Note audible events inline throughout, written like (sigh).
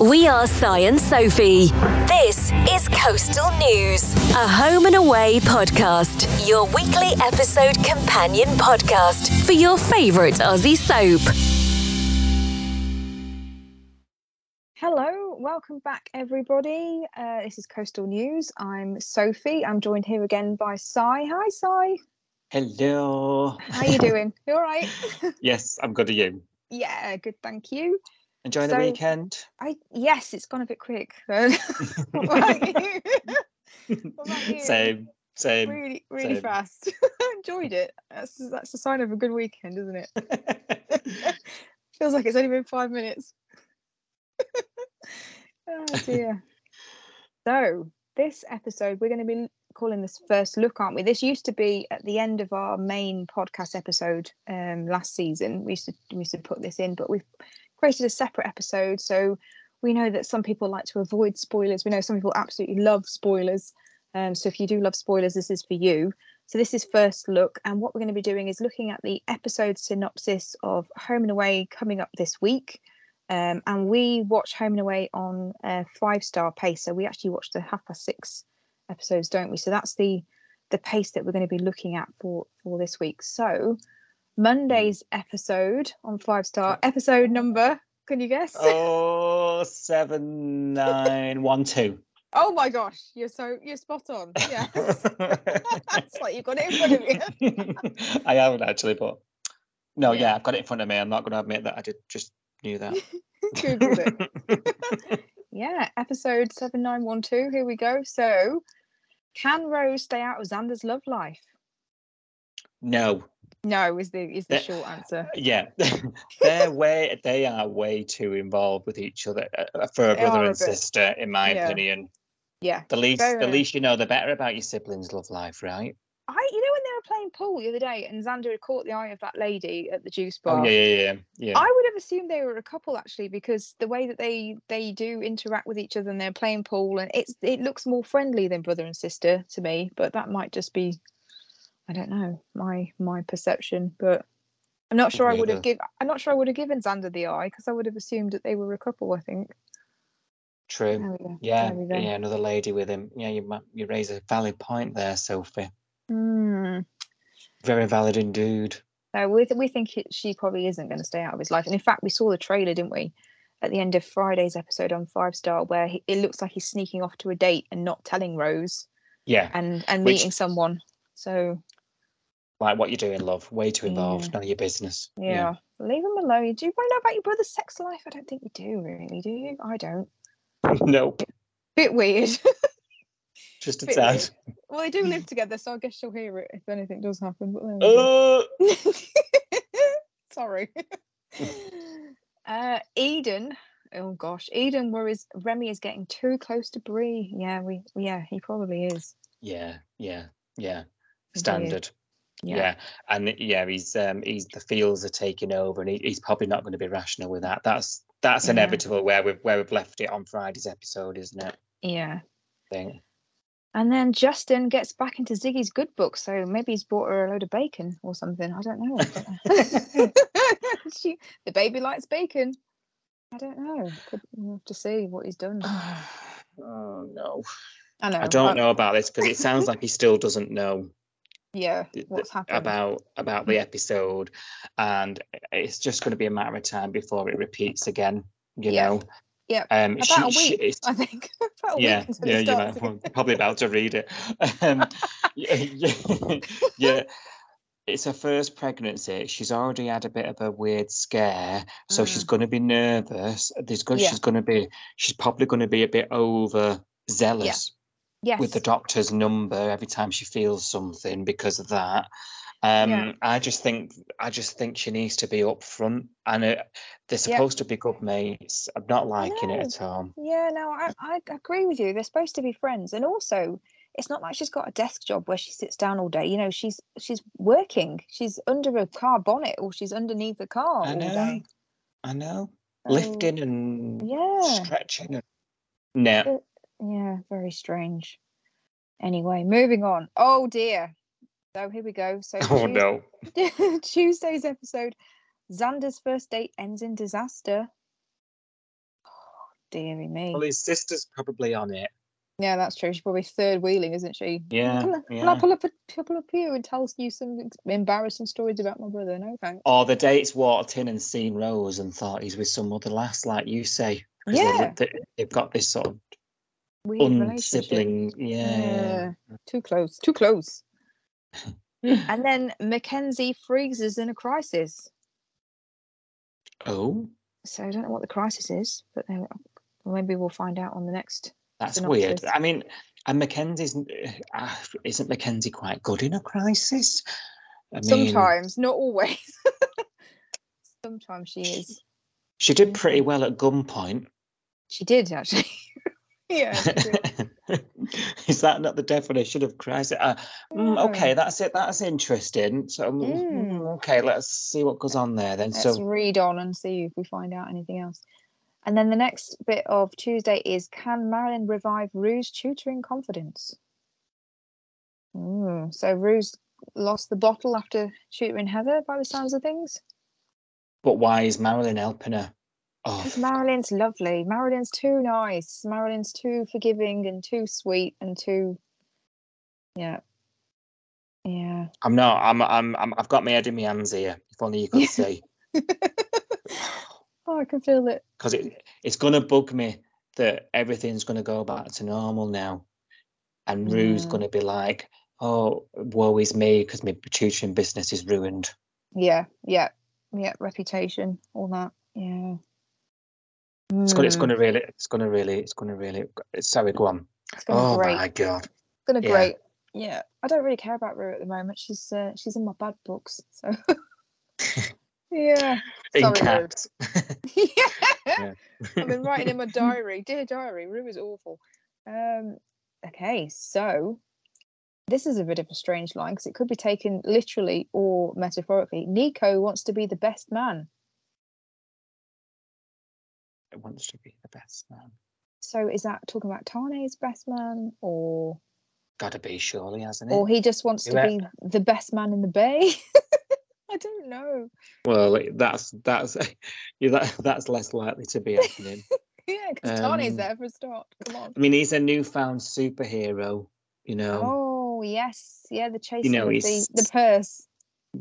We are Cy and Sophie. This is Coastal News, a home and away podcast, your weekly episode companion podcast for your favourite Aussie soap. Hello, welcome back, everybody. Uh, this is Coastal News. I'm Sophie. I'm joined here again by Cy. Hi, Cy. Hello. How are you doing? You all right? (laughs) yes, I'm good. Are you? yeah, good. Thank you. Enjoying So- the weekend? I yes, it's gone a bit quick. though. (laughs) (laughs) what about you? What about you? Same, same. Really, really same. fast. (laughs) Enjoyed it. That's that's a sign of a good weekend, isn't it? Feels like it's only been five minutes. oh dear. So this episode, we're going to be calling this first look, aren't we? This used to be at the end of our main podcast episode um, last season. We used to we used to put this in, but we've created a separate episode. So we know that some people like to avoid spoilers. We know some people absolutely love spoilers. Um, so if you do love spoilers, this is for you. So this is first look, and what we're going to be doing is looking at the episode synopsis of Home and Away coming up this week. Um, and we watch Home and Away on a five star pace. So we actually watch the half past six episodes, don't we? So that's the the pace that we're going to be looking at for for this week. So Monday's episode on five star episode number. Can you guess? oh, seven, nine, one, two. (laughs) Oh my gosh, you're so you're spot on. Yeah, (laughs) it's like you've got it in front of you. (laughs) I haven't actually, but no, Yeah. yeah. I've got it in front of me. I'm not going to admit that I did just knew that. Googled it. Yeah, episode seven nine one two. Here we go. So, can Rose stay out of Xander's love life? no, No, is the is the Yeah. short answer. (laughs) yeah, (laughs) they're way they are way too involved with each other uh, for a They brother and bit. sister, in my Yeah. opinion. Yeah, The least, the Very. least you know, the better about your siblings' love life, right? I you know when they were playing pool the other day and Xander had caught the eye of that lady at the juice bar. Oh yeah, yeah, yeah, yeah. I would have assumed they were a couple actually because the way that they they do interact with each other and they're playing pool and it's it looks more friendly than brother and sister to me but that might just be I don't know my my perception but I'm not sure I would have Yeah. give I'm not sure I would have given Xander the eye because I would have assumed that they were a couple I think True. there we go Yeah, there we go. yeah, another lady with him. Yeah, you you raise a valid point there, Sophie. Hmm. Very valid indeed. So we, th- we think it, she probably isn't going to stay out of his life. And in fact, we saw the trailer, didn't we? At the end of Friday's episode on Five Star, where he, it looks like he's sneaking off to a date and not telling Rose Yeah, and, and Which- meeting someone. So, like what you're doing, love. Way too involved. Yeah. None of your business. yeah, leave him alone. You Do you want to know about your brother's sex life? I don't think you do, really, do you? I don't. (laughs) nope. Bit weird. (laughs) Just a tad. weird. well, they do live together, so I guess she'll hear it if anything does happen. But there we go. Oh, (laughs) Sorry. uh, Eden. Oh gosh, Eden worries Remy is getting too close to Bree. Yeah, we yeah, he probably is. yeah, yeah, yeah. Standard. Yeah. and yeah, he's um, he's the feels are taking over, and he, he's probably not going to be rational with that. That's that's Yeah. inevitable where we've where we've left it on Friday's episode, isn't it? Yeah. And then Justin gets back into Ziggy's good book, so maybe he's bought her a load of bacon or something. I don't know. (laughs) she, the baby likes bacon. I don't know. Could, we'll have to see what he's done. (sighs) oh no. I know. I don't know about this because it sounds like he still doesn't know Yeah, what's happened? about about the episode, and it's just going to be a matter of time before it repeats again. You Yeah. know. Yeah, Um, About she- a she- week, it's- I think. (laughs) About yeah, yeah, you know, probably about to read it. (laughs) Um, yeah, yeah, (laughs) yeah. It's her first pregnancy. She's already had a bit of a weird scare, so she's going to be nervous. There's going, Mm. Yeah. she's going to be, she's probably going to be a bit over zealous Yes. with the doctor's number every time she feels something because of that. Um, Yeah. I just think I just think she needs to be upfront, and uh, they're Yeah. supposed to be good mates. I'm not liking it at all. Yeah, no, I, I agree with you. They're supposed to be friends, and also, it's not like she's got a desk job where she sits down all day. You know, she's she's working. She's under a car bonnet, or she's underneath a car I all know, day. I know, So, lifting and Yeah, stretching. And... No, yeah, very strange. Anyway, moving on. Oh dear. So here we go. So (laughs) oh Tues- no, (laughs) Tuesday's episode, Xander's first date ends in disaster. Oh, Deary me. Well, his sister's probably on it. Yeah, that's true. She's probably third wheeling, isn't she? Yeah, Can I, can yeah. I pull up a pull up here and tell you some embarrassing stories about my brother? No thanks. Or the dates walked in and seen Rose and thought he's with some other lass, like you say. Yeah. they, they've got this sort of Weird relationship. unsibling. Yeah. Too close. Too close. (laughs) and then Mackenzie freezes in a crisis. Oh, So I don't know what the crisis is, but then maybe we'll find out on the next. that's weird. I mean, and Mackenzie's uh, isn't Mackenzie quite good in a crisis? I mean, Sometimes, not always. (laughs) Sometimes she is. she did pretty well at gunpoint. She did actually. (laughs) yeah. (laughs) Is that not the definition of crisis? Uh, mm, okay, that's it. That's interesting. So, mm, Mm. okay, let's see what goes on there then. Let's so, read on and see if we find out anything else. And then the next bit of Tuesday is Can Marilyn revive Roo's tutoring confidence? Ooh, so Roo's lost the bottle after tutoring Heather by the sounds of things. but why is Marilyn helping her? Oh, Because Marilyn's lovely. Marilyn's too nice. Marilyn's too forgiving and too sweet and too. Yeah. Yeah. I'm not. I'm. I'm. I'm. I've got my head in my hands here. If only you could see, (laughs) oh, I can feel it. because it it's gonna bug me that everything's gonna go back to normal now, and Roo's Mm. gonna be like, "Oh, woe is me," because my tutoring business is ruined. Yeah. Yeah. Yeah. Reputation. All that. Yeah. It's gonna. It's Mm, gonna really. It's gonna really. It's gonna really. Sorry, go on. Oh great. my god. It's gonna Yeah. great. Yeah. I don't really care about Roo at the moment. She's uh, she's in my bad books. So. (laughs) yeah. In Sorry, caps. (laughs) yeah. I've been writing in my (laughs) diary, dear diary, Roo is awful. Um, okay, so this is a bit of a strange line because it could be taken literally or metaphorically. Nico wants to be the best man. It wants to be the best man. So is that talking about Tane's best man, or Gotta be, surely, hasn't it? or he just wants to Yeah. be the best man in the bay? (laughs) I don't know. Well, that's that's (laughs) yeah, that, that's less likely to be happening. (laughs) Yeah, because Tane's Um, there for a start. Come on. I mean, he's a newfound superhero. You know. Oh yes, yeah, the chasing know, the he's- the purse.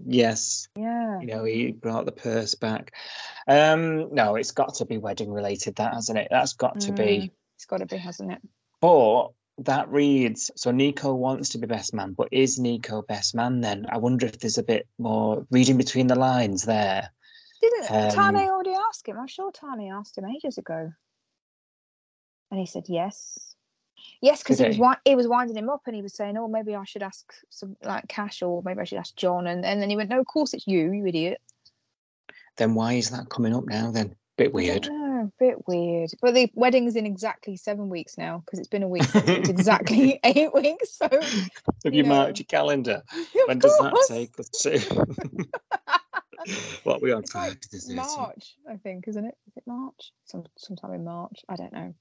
Yes. Yeah. You know, he brought the purse back. Um, no, it's got to be wedding related, that hasn't it? That's got to be. It's got to be, hasn't it? But that reads so Nico wants to be best man, but is Nico best man then? I wonder if there's a bit more reading between the lines there. Didn't Um, Tane already ask him? I'm sure Tane asked him ages ago. And he said yes. Yes, because he was wi- he was winding him up and he was saying, Oh, maybe I should ask some like Cash or maybe I should ask John and, and then he went, No, of course it's you, you idiot. Then why is that coming up now then? Bit weird. Oh, bit weird. But the wedding's in exactly seven weeks now, because it's been a week. it's exactly (laughs) eight weeks. So Have you you know. marked your calendar? (laughs) Of When does that take us to? (laughs) what are we on like Friday 13th? March, I think, isn't it? Is it March? Some sometime in March. I don't know.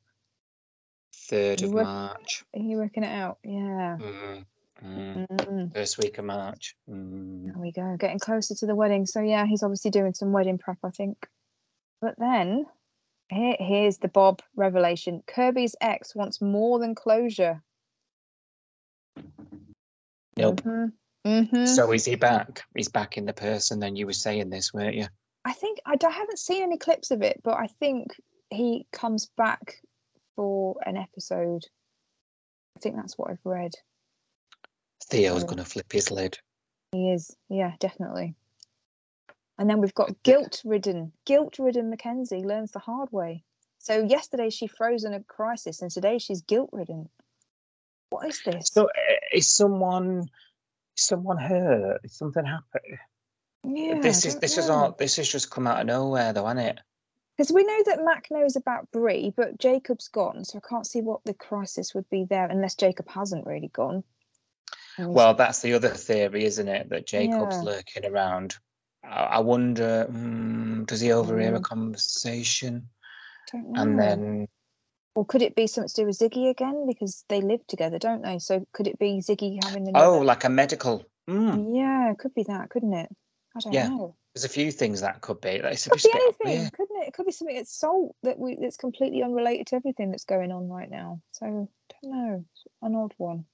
Third of work- March. Are you working it out? Yeah. Mm, mm. Mm, First week of March. Mm. there we go. Getting closer to the wedding. So yeah, he's obviously doing some wedding prep, I think. But then here, here's the Bob revelation. Kirby's ex wants more than closure. Nope. hmm hmm So is he back? He's back in the person. Then you were saying this, weren't you? I think I haven't seen any clips of it, but I think he comes back for an episode. I think that's what I've read. Theo's Oh. going to flip his lid. He is, yeah, definitely. And then we've got guilt-ridden, guilt-ridden Mackenzie learns the hard way. So yesterday she froze in a crisis, and today she's guilt-ridden. What is this? So uh, is someone, is someone hurt? Is something happened? yeah, this is this is all. This has just come out of nowhere, though, hasn't it? Because we know that Mac knows about Bree, but Jacob's gone, so I can't see what the crisis would be there unless Jacob hasn't really gone. Well, that's the other theory, isn't it? That Jacob's Yeah. lurking around. I, wonder, mm, does he overhear a Mm. conversation? don't know. And then, or could it be something to do with Ziggy again because they live together, don't they? So could it be Ziggy having oh, like a medical. Mm, Yeah, it could be that, couldn't it? I don't Yeah. know. There's a few things that could be. Like, Could be anything, couldn't it? It could be something it's salt that we that's completely unrelated to everything that's going on right now. So don't know. An odd one.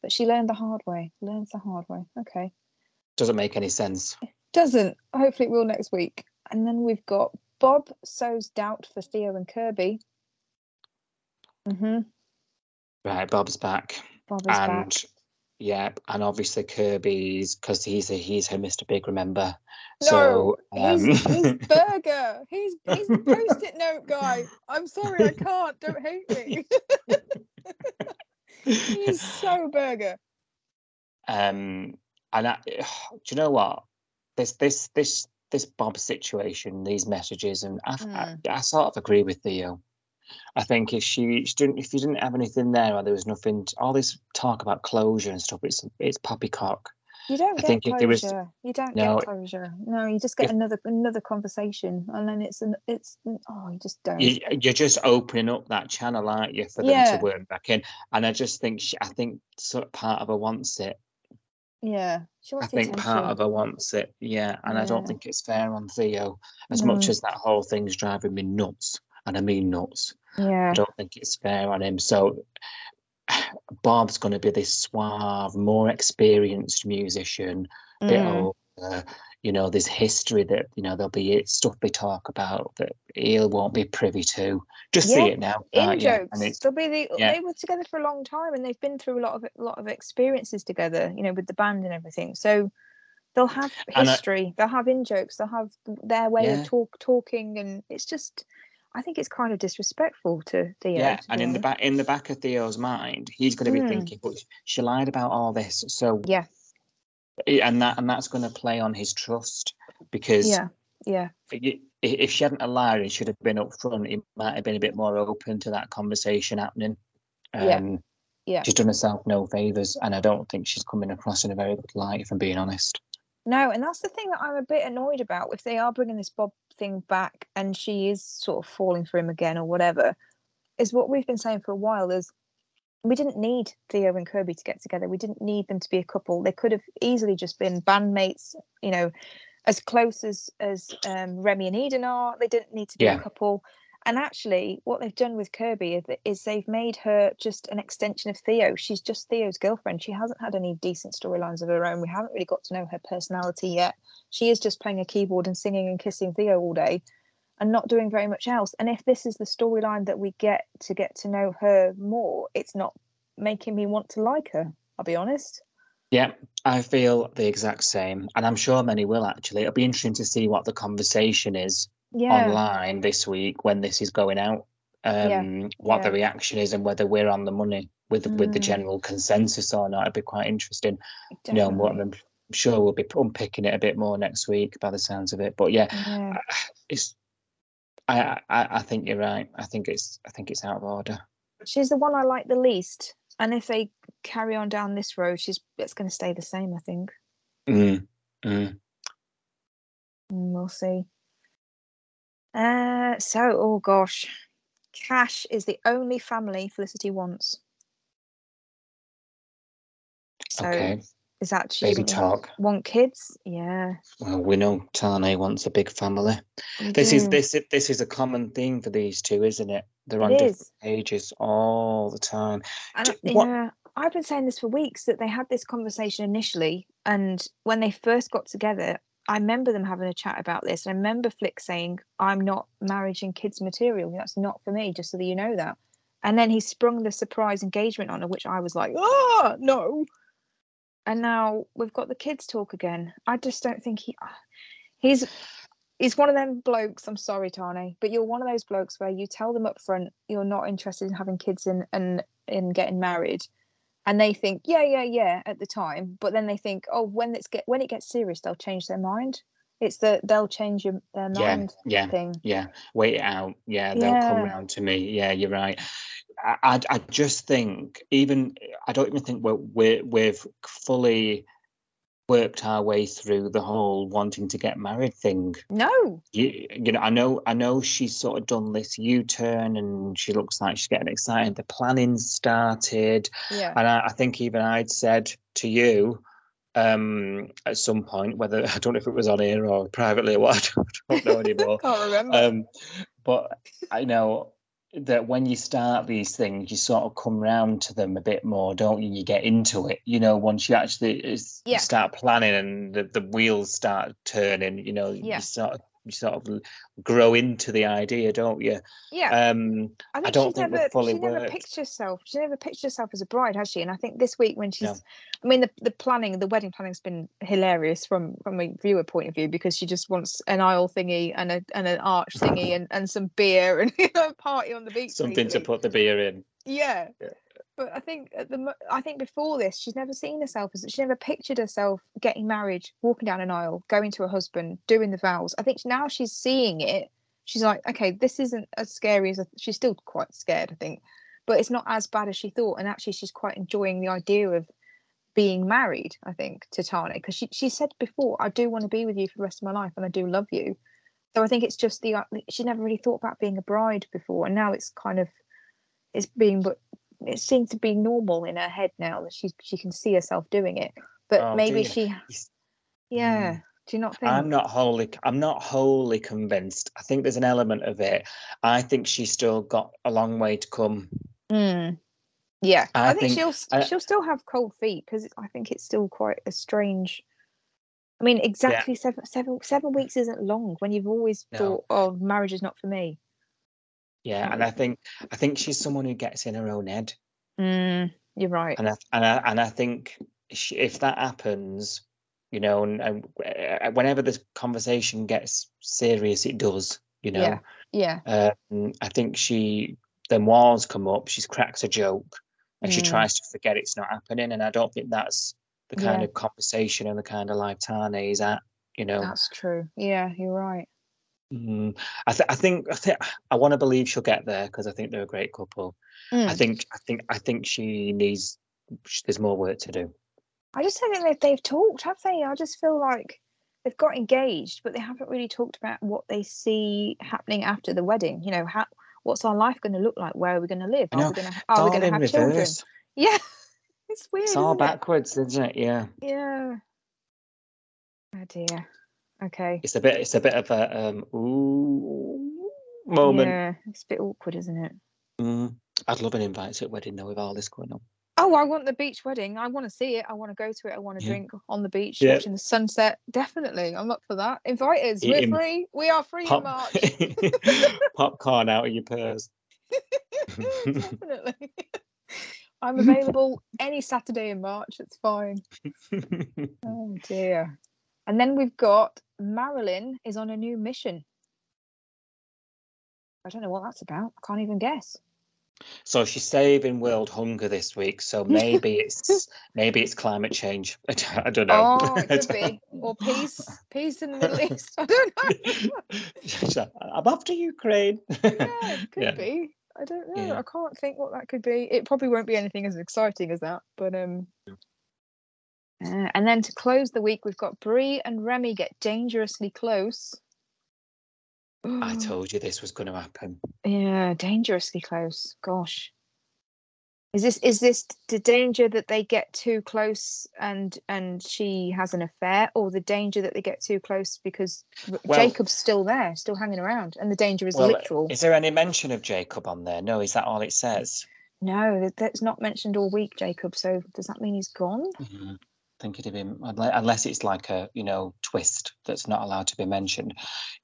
But she learned the hard way. Learns the hard way. Okay. Doesn't make any sense. Doesn't. Hopefully it will next week. And then we've got Bob sows doubt for Theo and Kirby. Mm-hmm. Right, Bob's back. Bob is and back. Yeah, and obviously Kirby's because he's a, he's her Mr. Big, remember? No, so um, he's, he's (laughs) burger. He's he's the (laughs) post-it note guy. I'm sorry, I can't. Don't hate me. (laughs) he's so burger. um, and I, (sighs) do you know what? This this this this Bob situation, these messages, and I, I, I sort of agree with Theo. I think if she, she didn't, if you didn't have anything there, or there was nothing, all this talk about closure and stuff, it's it's poppycock. You don't I get think if there was- closure. You don't No, get closure. No, you just get if- another another conversation, and then it's an it's oh, you just don't. You, you're just opening up that channel, aren't you, for them Yeah. to work back in? And I just think she, I think sort of part of her wants it. yeah, she I think part of her wants it, yeah. And I don't think it's fair on Theo, as much as that whole thing's driving me nuts, and I mean nuts. Yeah, I don't think it's fair on him. So (sighs) Bob's going to be this suave, more experienced musician, bit Mm. older. You know, there's history that you know there'll be stuff they talk about that he won't be privy to. Just see it now. in you? jokes. And it's They'll be the, yeah. they were together for a long time, and they've been through a lot of a lot of experiences together. You know, with the band and everything. So they'll have And I- history. they'll have in jokes. They'll have their way Yeah. of talk talking, and it's just. I think it's kind of disrespectful to Theo. yeah, to and in the back in the back of Theo's mind, he's going to be Mm. thinking, "But she lied about all this." So Yeah, and that and that's going to play on his trust because yeah, yeah. if she hadn't lied and should have been upfront, he might have been a bit more open to that conversation happening. Yeah. Um, Yeah. She's done herself no favors, and I don't think she's coming across in a very good light, if I'm being honest. No, and that's the thing that I'm a bit annoyed about. If they are bringing this Bob thing back and she is sort of falling for him again or whatever, is what we've been saying for a while is we didn't need Theo and Kirby to get together. We didn't need them to be a couple. They could have easily just been bandmates, you know, as close as as um, Remy and Eden are. They didn't need to be Yeah. a couple. And actually, what they've done with Kirby is, they've made her just an extension of Theo. She's just Theo's girlfriend. She hasn't had any decent storylines of her own. We haven't really got to know her personality yet. She is just playing a keyboard and singing and kissing Theo all day and not doing very much else. And if this is the storyline that we get to get to know her more, it's not making me want to like her. I'll be honest. Yeah, I feel the exact same, and I'm sure many will actually. It'll be interesting to see what the conversation is Yeah. online this week when this is going out. Um, Yeah, what the reaction is and whether we're on the money with with the Mm. general consensus or not. It'd be quite interesting. You know, what. I'm sure we'll be unpicking it a bit more next week by the sounds of it. But yeah, Yeah. it's. I, I I think you're right. I think it's I think it's out of order. She's the one I like the least. And if they carry on down this road, she's it's going to stay the same, I think. Mm, mm. Mm, We'll see. Uh, so, oh gosh, Cash is the only family Felicity wants. So, Okay, is that she baby talk. want kids? Yeah. Well, we know Tane wants a big family. we This is this this is a common theme for these two, isn't it? They're on It different is. pages all the time. And D- I- what- yeah, I've been saying this for weeks that they had this conversation initially, and when they first got together, I remember them having a chat about this. And I remember Flick saying, "I'm not marriage and kids material. That's not for me." Just so that you know that. And then he sprung the surprise engagement on her, which I was like, "Oh no!" And now we've got the kids talk again. I just don't think he. Ah, he's he's one of them blokes. I'm sorry, Tane, but you're one of those blokes where you tell them up front you're not interested in having kids and and in getting married, and they think yeah, yeah, yeah at the time, but then they think oh when it's get when it gets serious they'll change their mind. It's that they'll change your, their mind yeah, thing. yeah. Wait it out. Yeah, they'll come Yeah. round to me. Yeah, you're right. I, I, I just think even I don't even think we're, we're we've fully worked our way through the whole wanting to get married thing. No, You, you know, I know, I know she's sort of done this U-turn, and she looks like she's getting excited. The planning started, yeah, and I, I think even I'd said to you, um, at some point. Whether (laughs) I don't know if it was on air or privately or what, (laughs) I don't know anymore. (laughs) Can't remember. Um, but I know that when you start these things, you sort of come round to them a bit more, don't you? You get into it, you know, once you actually uh, Yeah. start planning and the, the wheels start turning, you know, Yeah. you sort of you sort of grow into the idea, don't you? yeah. Um, I think don't she's think never, fully she never worked. pictured herself. She never pictured herself as a bride, has she? And I think this week when she's, No. I mean, the, the planning, the wedding planning's been hilarious from from a viewer point of view because she just wants an aisle thingy and a and an arch thingy and, and some beer and (laughs) a party on the beach. something to put the beer in. Yeah. Yeah. But I think at the I think before this, she's never seen herself as she never pictured herself getting married, walking down an aisle, going to a husband, doing the vows. I think now she's seeing it. She's like, okay, this isn't as scary as I, she's still quite scared, I think, but it's not as bad as she thought. And actually, she's quite enjoying the idea of being married. I think to Tane because she she said before, I do want to be with you for the rest of my life, and I do love you. So I think it's just the she never really thought about being a bride before, and now it's kind of it's being but it seems to be normal in her head now that she she can see herself doing it. But Oh, maybe dear. she, yeah. Do you not think? I'm not wholly I'm not wholly convinced. I think there's an element of it. I think she's still got a long way to come. Mm. Yeah, I, I think, think- she'll I- she'll still have cold feet because I think it's still quite a strange. I mean, exactly seven seven seven weeks isn't long when you've always No. thought, "Oh, marriage is not for me." Yeah, and I think I think she's someone who gets in her own head. Mm, you're right. and I and I and I think sh- if that happens, you know, and, and uh, whenever this conversation gets serious, it does. You know, Yeah, yeah, um, I think she then walls come up. She cracks a joke, and she Mm. tries to forget it's not happening. And I don't think that's the kind Yeah. of conversation and the kind of life Tane is at. You know, that's true. Yeah, you're right. Mm, I, th- I think I think I want to believe she'll get there because I think they're a great couple. I Mm. think I think I think she needs. There's more work to do. I just don't think they've, they've talked, have they? I just feel like they've got engaged, but they haven't really talked about what they see happening after the wedding. You know, how what's our life going to look like? Where are we going to live? Are we going to are we going to have children? (laughs) Yeah, it's weird. It's all isn't backwards, isn't it? Yeah. Yeah. Oh dear. Okay. It's a bit. It's a bit of a um ooh moment. Yeah, it's a bit awkward, isn't it? Mm, I'd love an invite to a wedding though with all this going on. Oh, I want the beach wedding. I want to see it. I want to go to it. I want to Yeah. drink on the beach, Yeah. watching the sunset. Definitely, I'm up for that. Invite us. We're free. We are free in Pop- March. (laughs) popcorn out of your purse. (laughs) (laughs) Definitely. I'm available any Saturday in March. It's fine. Oh dear. And then we've got Marilyn is on a new mission. I don't know what that's about. I can't even guess. so she's saving world hunger this week. So (laughs) maybe it's maybe it's climate change. (laughs) I don't, I don't know. Oh, it (laughs) could be. Or peace. Peace in the Middle East. I don't know. I'm after Ukraine. Yeah, it could Yeah. be. I don't know. Yeah. I can't think what that could be. It probably won't be anything as exciting as that, but um. Uh, and then to close the week, we've got Bree and Remy get dangerously close. I (gasps) told you this was going to happen. Yeah, dangerously close. Gosh. Is this is this the danger that they get too close and and she has an affair, or the danger that they get too close because Well- Jacob's still there, still hanging around, and the danger is Well, literal? Is there any mention of Jacob on there? No, is that all it says? No, that, that's not mentioned all week, Jacob. So does that mean he's gone? Mhm. Think it'd be unless it's like a you know twist that's not allowed to be mentioned.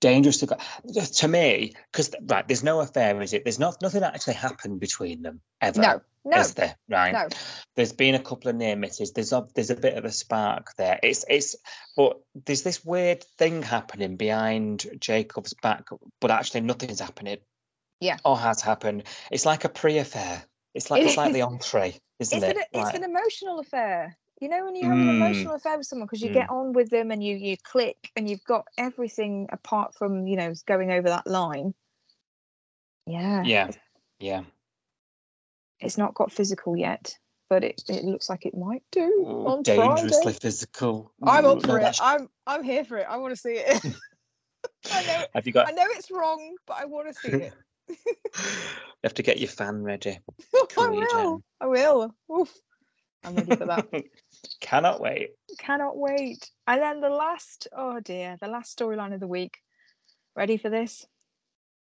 Dangerous to go to me because right, there's no affair, is it? There's not nothing actually happened between them ever. No, no, Is there right? no. There's been a couple of near misses. There's a there's a bit of a spark there. It's it's but there's this weird thing happening behind Jacob's back, but actually nothing's happening. Yeah. Or has happened. It's like a pre-affair. It's like It it's like the (laughs) entree, isn't It's it? an, it's Like- an emotional affair. You know, when you have an Mm. emotional affair with someone because you get on with them and you you click and you've got everything apart from you know going over that line. Yeah, yeah. Yeah. it's not got physical yet, but it, it looks like it might do Ooh, on dangerously Friday. physical. I'm Ooh, up no, for it. I'm I'm here for it. I want to see it. (laughs) (laughs) I know Have you got? I know it's wrong, but I want to see it. (laughs) you have to get your fan ready. I Cool, you will. I will. Oof. I'm ready for that. (laughs) Cannot wait. Cannot wait. And then the last, oh dear, the last storyline of the week. Ready for this?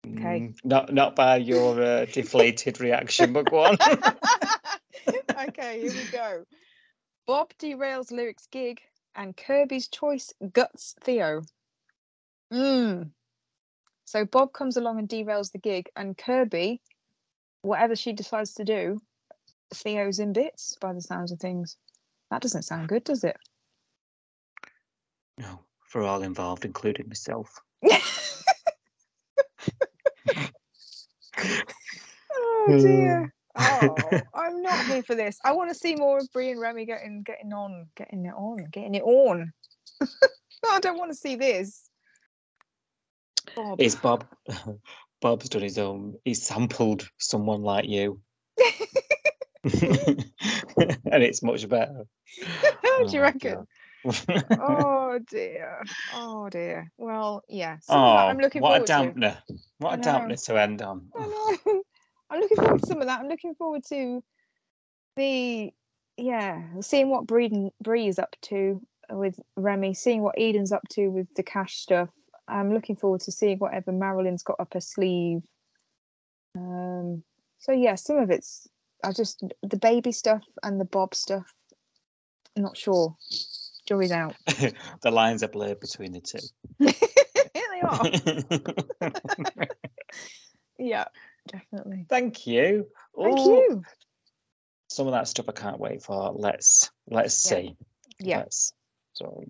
Okay. Mm, not not by your uh, deflated reaction, but go on. (laughs) okay, here we go. Bob derails Lyric's gig and Kirby's choice guts Theo. Mm. So Bob comes along and derails the gig, and Kirby, whatever she decides to do, Theo's in bits by the sounds of things. That doesn't sound good, does it? No, for all involved, including myself. (laughs) oh dear. Oh, (laughs) I'm not here for this. I want to see more of Bree and Remy getting getting on, getting it on, getting it on. (laughs) no, I don't want to see this. Bob. Is Bob Bob's done his own he's sampled someone like you. (laughs) and it's much better. (laughs) How do you oh, reckon? oh (laughs) dear. Oh dear. Well, yeah. oh, I'm looking what a dampener. To. What a dampener to end on. I'm looking forward to some of that. I'm looking forward to the yeah, seeing what Bree is up to with Remy, seeing what Eden's up to with the cash stuff. I'm looking forward to seeing whatever Marilyn's got up her sleeve. Um, so yeah, some of it's I just the baby stuff and the Bob stuff. I'm not sure. Jury's out. (laughs) the lines are blurred between the two. (laughs) they are. (laughs) yeah, definitely. Thank you. Thank Ooh, you. Some of that stuff I can't wait for. Let's let's yeah. see. Yeah. Let's, so